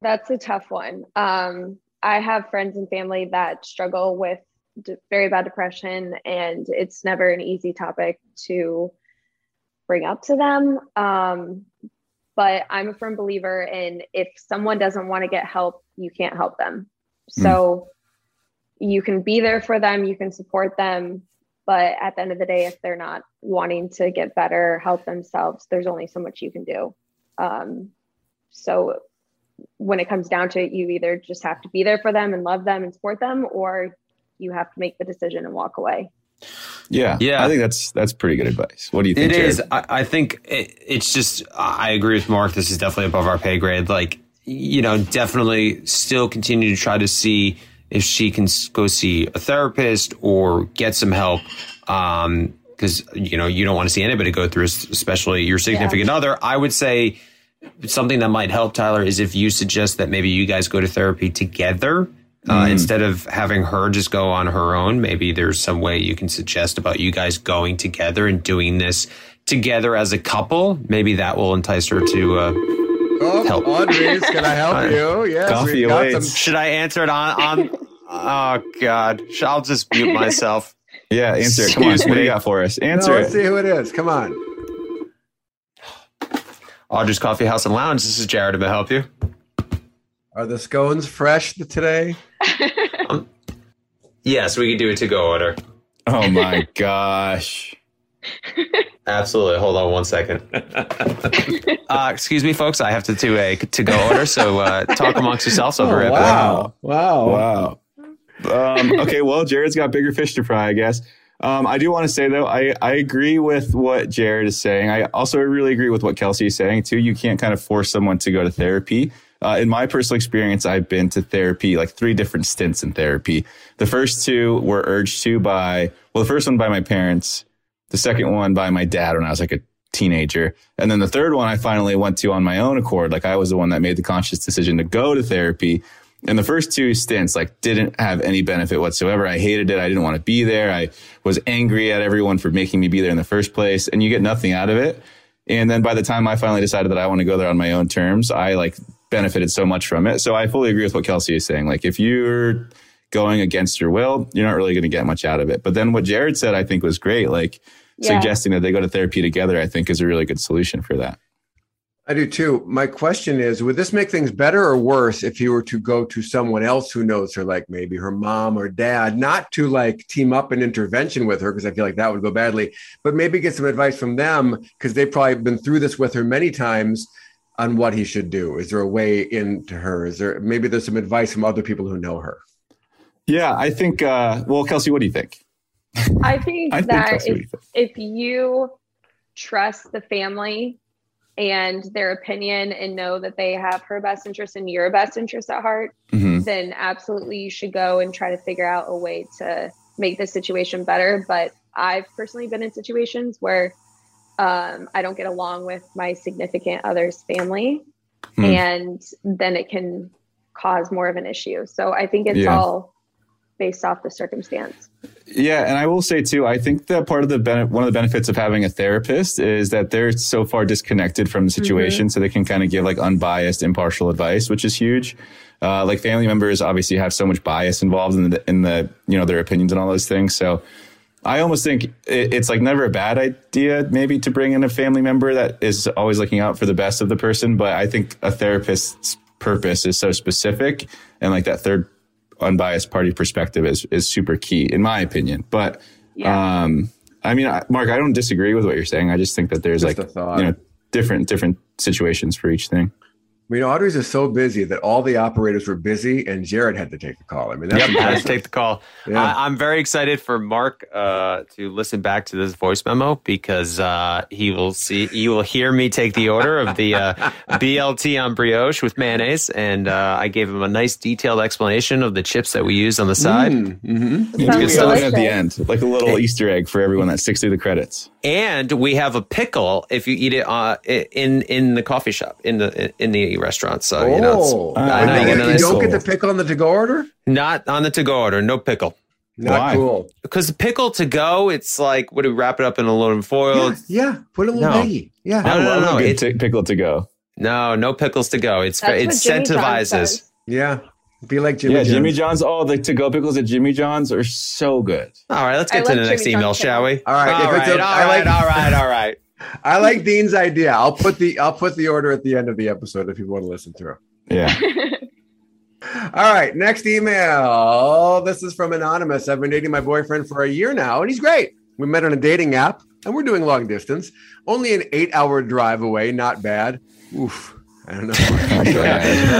That's a tough one. Um, I have friends and family that struggle with d- very bad depression, and it's never an easy topic to bring up to them. Um, but I'm a firm believer in if someone doesn't want to get help, you can't help them. So you can be there for them, you can support them, but at the end of the day, if they're not wanting to get better, help themselves, there's only so much you can do. Um, so when it comes down to it, you either just have to be there for them and love them and support them, or you have to make the decision and walk away. Yeah, Yeah. I think that's that's pretty good advice. What do you think? It Jared? is. I, I think it, it's just. I agree with Mark. This is definitely above our pay grade. Like, you know, definitely still continue to try to see if she can go see a therapist or get some help. Um, because you know you don't want to see anybody go through, especially your significant other. I would say something that might help Tyler is if you suggest that maybe you guys go to therapy together. Uh, Mm. Instead of having her just go on her own, maybe there's some way you can suggest about you guys going together and doing this together as a couple. Maybe that will entice her to uh, Oh, help. Audrey's, can I help you? Yes, we've got some. Should I answer it on? on oh God, Sh- I'll just mute myself. Yeah, answer it. Come on. What do you got for us? No, Answer let's it. see who it is. Come on. Audrey's Coffee House and Lounge. This is Jared. May I help you? Are the scones fresh today? Yes, we can do a to-go order. Oh my gosh. Absolutely. Hold on one second. uh, excuse me, folks. I have to do a to-go order, so uh, talk amongst yourselves. I'll be right back. Wow. Wow. Um, okay, well, Jared's got bigger fish to fry, I guess. Um, I do want to say though, I, I agree with what Jared is saying. I also really agree with what Kelsey is saying too. You can't kind of force someone to go to therapy. Uh, in my personal experience, I've been to therapy, like three different stints in therapy. The first two were urged to by, well, the first one by my parents, the second one by my dad when I was like a teenager. And then the third one I finally went to on my own accord. Like I was the one that made the conscious decision to go to therapy. And the first two stints, like, didn't have any benefit whatsoever. I hated it. I didn't want to be there. I was angry at everyone for making me be there in the first place. And you get nothing out of it. And then by the time I finally decided that I want to go there on my own terms, I like benefited so much from it. So I fully agree with what Kelsey is saying. Like, if you're going against your will, you're not really going to get much out of it. But then what Jared said, I think was great. Like, Yeah. suggesting that they go to therapy together, I think is a really good solution for that. I do too. My question is Would this make things better or worse if you were to go to someone else who knows her, like maybe her mom or dad, not to like team up an intervention with her, because I feel like that would go badly, but maybe get some advice from them because they've probably been through this with her many times on what he should do? Is there a way into her? Is there maybe there's some advice from other people who know her? Yeah, I think, uh, well, Kelsey, what do you think? I think I think that that's what if, if you trust the family and their opinion and know that they have her best interest and your best interest at heart, Mhm. then absolutely you should go and try to figure out a way to make this situation better. But I've personally been in situations where um, I don't get along with my significant other's family, Hmm. and then it can cause more of an issue. So I think it's Yeah. all based off the circumstance. Yeah, and I will say too, I think that part of the bene- one of the benefits of having a therapist is that they're so far disconnected from the situation, so they can kind of give like unbiased, impartial advice, which is huge. Uh, like family members obviously have so much bias involved in the in the you know their opinions and all those things. So I almost think it's like never a bad idea maybe to bring in a family member that is always looking out for the best of the person. But I think a therapist's purpose is so specific, and like that third unbiased party perspective is is super key in my opinion. But um, I mean, I- Mark, I don't disagree with what you're saying. I just think that there's Just like you know different different situations for each thing. I mean, Audrey's is so busy that all the operators were busy, and Jared had to take the call. I mean, that's Yep, I had to impressive. take the call. Yeah. I, I'm very excited for Mark uh, to listen back to this voice memo because uh, he will see, you will hear me take the order of the uh, BLT on brioche with mayonnaise, and uh, I gave him a nice detailed explanation of the chips that we use on the side. Mm-hmm. It's good stuff. at the end, like a little Easter egg for everyone that sticks through the credits. And we have a pickle if you eat it uh, in in the coffee shop in the in the restaurant. So you know, it's, Oh, I know ah, you, you get a you nice don't get the pickle on the to-go order. Not on the to go order, no pickle. Not Why? cool. Because the pickle to go, it's like, what do we wrap it up in aluminum foil? Yeah, put a little No. baggie. Yeah, No, no, no. a good It's, t- pickle to go. no, no pickles to go. It's That's it what incentivizes. Yeah, be like Jimmy yeah, Jimmy John's. John's. Oh, the to go pickles at Jimmy John's are so good. All right, let's I get to like the next Jimmy email, John's shall we? All right, all if it's right, a- all I right, like- all right, all right. I like Dean's idea. I'll put the I'll put the order at the end of the episode if you want to listen through. Yeah. All right, next email. This is from Anonymous. I've been dating my boyfriend for a year now, and he's great. We met on a dating app, and we're doing long distance. Only an eight hour drive away, not bad. Oof. I don't know. I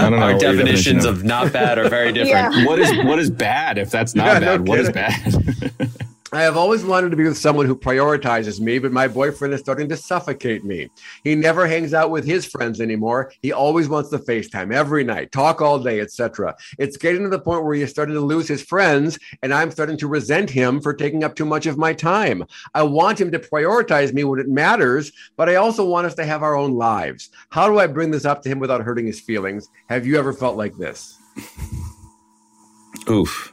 don't know Our definitions definition of not bad are very different. Yeah. What is what is bad if that's not Yeah, no bad? what is bad? I have always wanted to be with someone who prioritizes me, but my boyfriend is starting to suffocate me. He never hangs out with his friends anymore. He always wants to FaceTime every night, talk all day, etc. It's getting to the point where he is starting to lose his friends, and I'm starting to resent him for taking up too much of my time. I want him to prioritize me when it matters, but I also want us to have our own lives. How do I bring this up to him without hurting his feelings? Have you ever felt like this? Oof.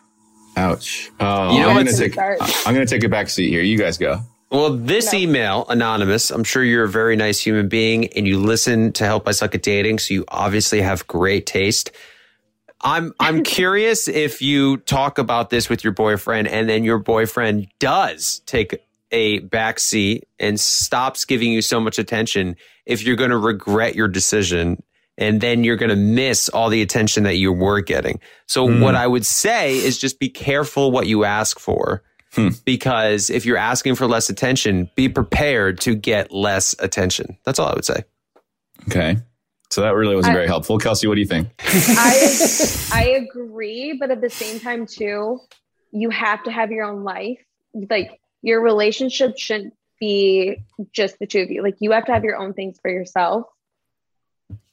Ouch. Oh, You know I'm gonna what's- take. I'm gonna take a back seat here. You guys go. Well, this email, anonymous, I'm sure you're a very nice human being and you listen to Help I Suck at Dating, so you obviously have great taste. I'm I'm curious if you talk about this with your boyfriend and then your boyfriend does take a back seat and stops giving you so much attention if you're going to regret your decision and then you're going to miss all the attention that you were getting. So Mm. what I would say is just be careful what you ask for Hmm. because if you're asking for less attention, be prepared to get less attention. That's all I would say. Okay. So that really wasn't I- very helpful. Kelsey, what do you think? I I agree, but at the same time too, you have to have your own life. Like your relationship shouldn't be just the two of you. Like you have to have your own things for yourself.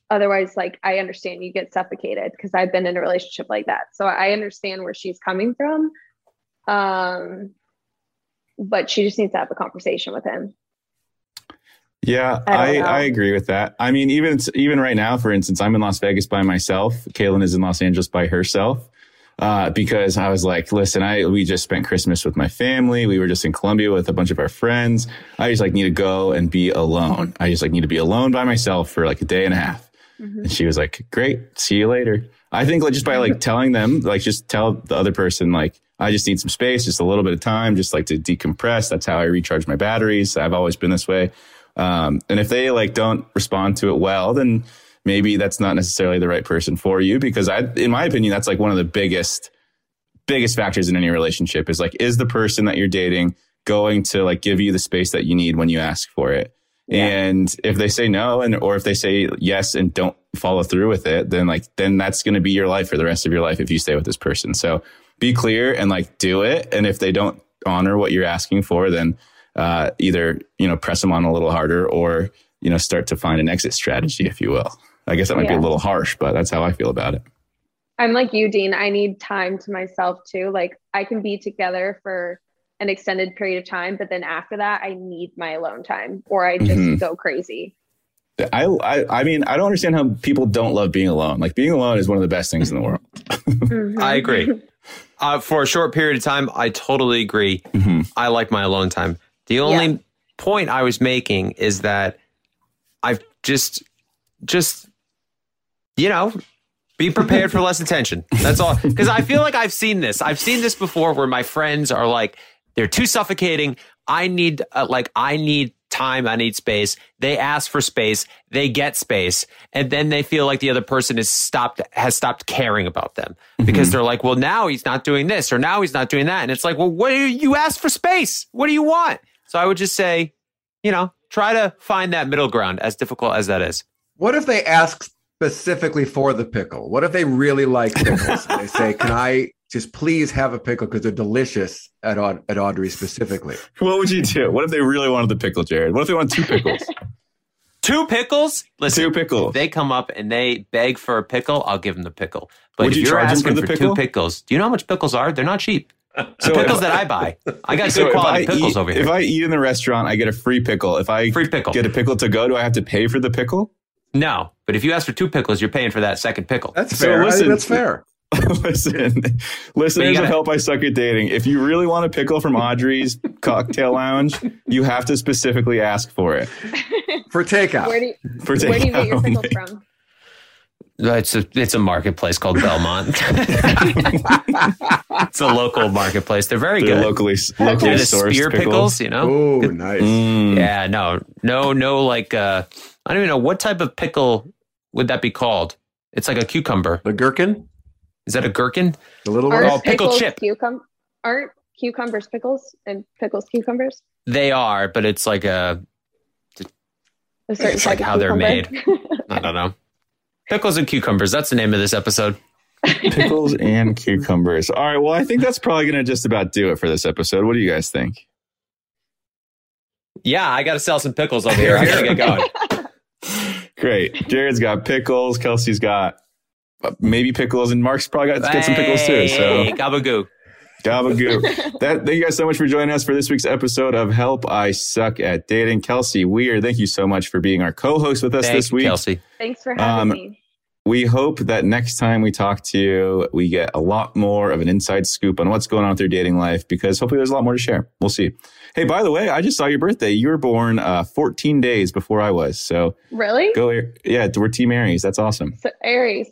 Otherwise, like I understand you get suffocated because I've been in a relationship like that. So I understand where she's coming from. Um but she just needs to have a conversation with him. Yeah, I I. I agree with that. I mean, even even right now, for instance, I'm in Las Vegas by myself. Caelynn is in Los Angeles by herself. Uh, because I was like, listen, I we just spent Christmas with my family. We were just in Colombia with a bunch of our friends. I just like need to go and be alone. I just like need to be alone by myself for like a day and a half. And she was like, great, see you later. I think like just by like telling them, like just tell the other person, like, I just need some space, just a little bit of time, just like to decompress. That's how I recharge my batteries. I've always been this way. Um, and if they like don't respond to it well, then maybe that's not necessarily the right person for you because I, in my opinion, that's like one of the biggest, biggest factors in any relationship is like, is the person that you're dating going to like give you the space that you need when you ask for it? And if they say no, and or if they say yes and don't follow through with it, then like then that's going to be your life for the rest of your life if you stay with this person. So be clear and like do it. And if they don't honor what you're asking for, then uh, either you know press them on a little harder or you know start to find an exit strategy, if you will. I guess that might be a little harsh, but that's how I feel about it. I'm like you, Dean. I need time to myself too. Like I can be together for an extended period of time, but then after that, I need my alone time or I just Mhm. go crazy. I, I I mean I don't understand how people don't love being alone. Like being alone is one of the best things in the world. I agree. Uh, for a short period of time, I totally agree. I like my alone time. The only point I was making is that I've just, just, you know, be prepared for less attention. That's all. Because I feel like I've seen this. I've seen this before where my friends are like, they're too suffocating. I need, uh, like, I need time. I need space. They ask for space. They get space. And then they feel like the other person is stopped, has stopped caring about them because they're like, well, now he's not doing this or now he's not doing that. And it's like, well, what do you, you asked for space? What do you want? So I would just say, you know, try to find that middle ground as difficult as that is. What if they ask specifically for the pickle? What if they really like pickles? they say, "Can I just please have a pickle because they're delicious at Aud- at Audrey specifically?" What would you do? What if they really wanted the pickle, Jared? What if they want two pickles? Two pickles? Listen, two pickles. They come up and they beg for a pickle, I'll give them the pickle. But Would if you you're charge asking for for, the pickle? two pickles, do you know how much pickles are? They're not cheap. The So pickles if- that I buy, I got good So if quality pickles eat- over here. If I eat in the restaurant, I get a free pickle. If I free pickle. get a pickle to go, do I have to pay for the pickle? no, but if you ask for two pickles, you're paying for that second pickle. That's So fair. I listen- think that's fair. listen, listeners gotta- of Help I Suck at Dating, if you really want a pickle from Audrey's Cocktail Lounge, you have to specifically ask for it. For takeout. Where do you, For where do you get your takeout pickles only. from? It's a it's a marketplace called Belmont. it's a local marketplace. They're very They're good. locally, They're the sourced spear pickles, you know. Oh, Good- nice. Mm. Yeah, no, no, no. Like, uh, I don't even know what type of pickle would that be called. It's like a cucumber. The gherkin? Is that a gherkin? The little one? Oh, pickle pickles chip. Cucum- aren't cucumbers pickles and pickles cucumbers? They are, but it's like a. A certain It's like type of how they're cucumber? I don't know. Pickles and cucumbers. That's the name of this episode. Pickles and cucumbers. All right. Well, I think that's probably going to just about do it for this episode. What do you guys think? Yeah, I got to sell some pickles over here. I got to get going. Great. Jared's got pickles. Kelsey's got maybe pickles, and Mark's probably got to get some pickles too. So Hey, gabagoo. Gabagoo. that, thank you guys so much for joining us for this week's episode of Help I Suck at Dating. Kelsey Weier, thank you so much for being our co-host with us Thank this week. Kelsey. Thanks for having Um, me. We hope that next time we talk to you, we get a lot more of an inside scoop on what's going on with your dating life because hopefully there's a lot more to share. We'll see. Hey, by the way, I just saw your birthday. You were born uh, 14 days before I was. So Really? go, yeah, we're Team Aries. That's awesome. So Aries.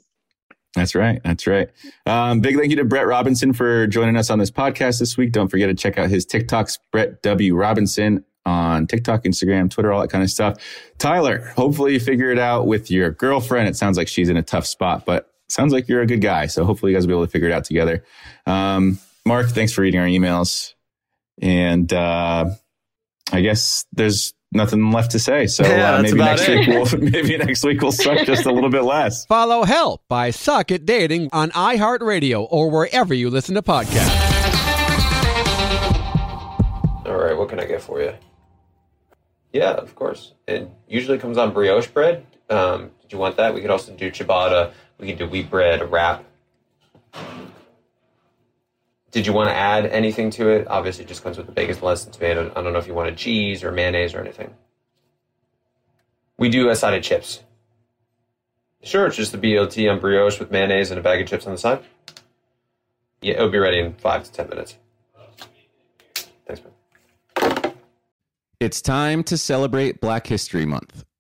That's right. That's right. Um, big thank you to Brett Robinson for joining us on this podcast this week. Don't forget to check out his TikToks, Brett W. Robinson on TikTok, Instagram, Twitter, all that kind of stuff. Tyler, hopefully you figure it out with your girlfriend. It sounds like she's in a tough spot, but sounds like you're a good guy. So hopefully you guys will be able to figure it out together. Um, Mark, thanks for reading our emails. And uh, I guess there's nothing left to say. So Yeah, uh, maybe next it. week we'll maybe next week we'll suck just a little bit less. Follow Help I Suck at Dating on iHeartRadio or wherever you listen to podcasts. All right, what can I get for you? Yeah, of course. It usually comes on brioche bread. Um, did you want that? We could also do ciabatta. We could do wheat bread, a wrap. Did you want to add anything to it? Obviously, it just comes with the bacon, lettuce, and tomato. I don't know if you wanted cheese or mayonnaise or anything. We do a side of chips. Sure, it's just the BLT on brioche with mayonnaise and a bag of chips on the side. Yeah, it'll be ready in five to ten minutes. Thanks, man. It's time to celebrate Black History Month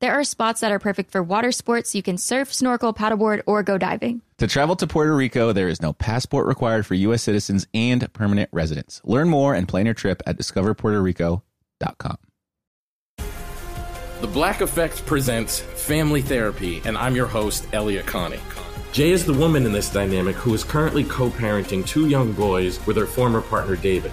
There are spots that are perfect for water sports. You can surf, snorkel, paddleboard, or go diving. To travel to Puerto Rico, there is no passport required for U.S. citizens and permanent residents. Learn more and plan your trip at discoverpuertorico.com. The Black Effect presents Family Therapy, and I'm your host, Elliot Connie. Jay is the woman in this dynamic who is currently co parenting two young boys with her former partner, David.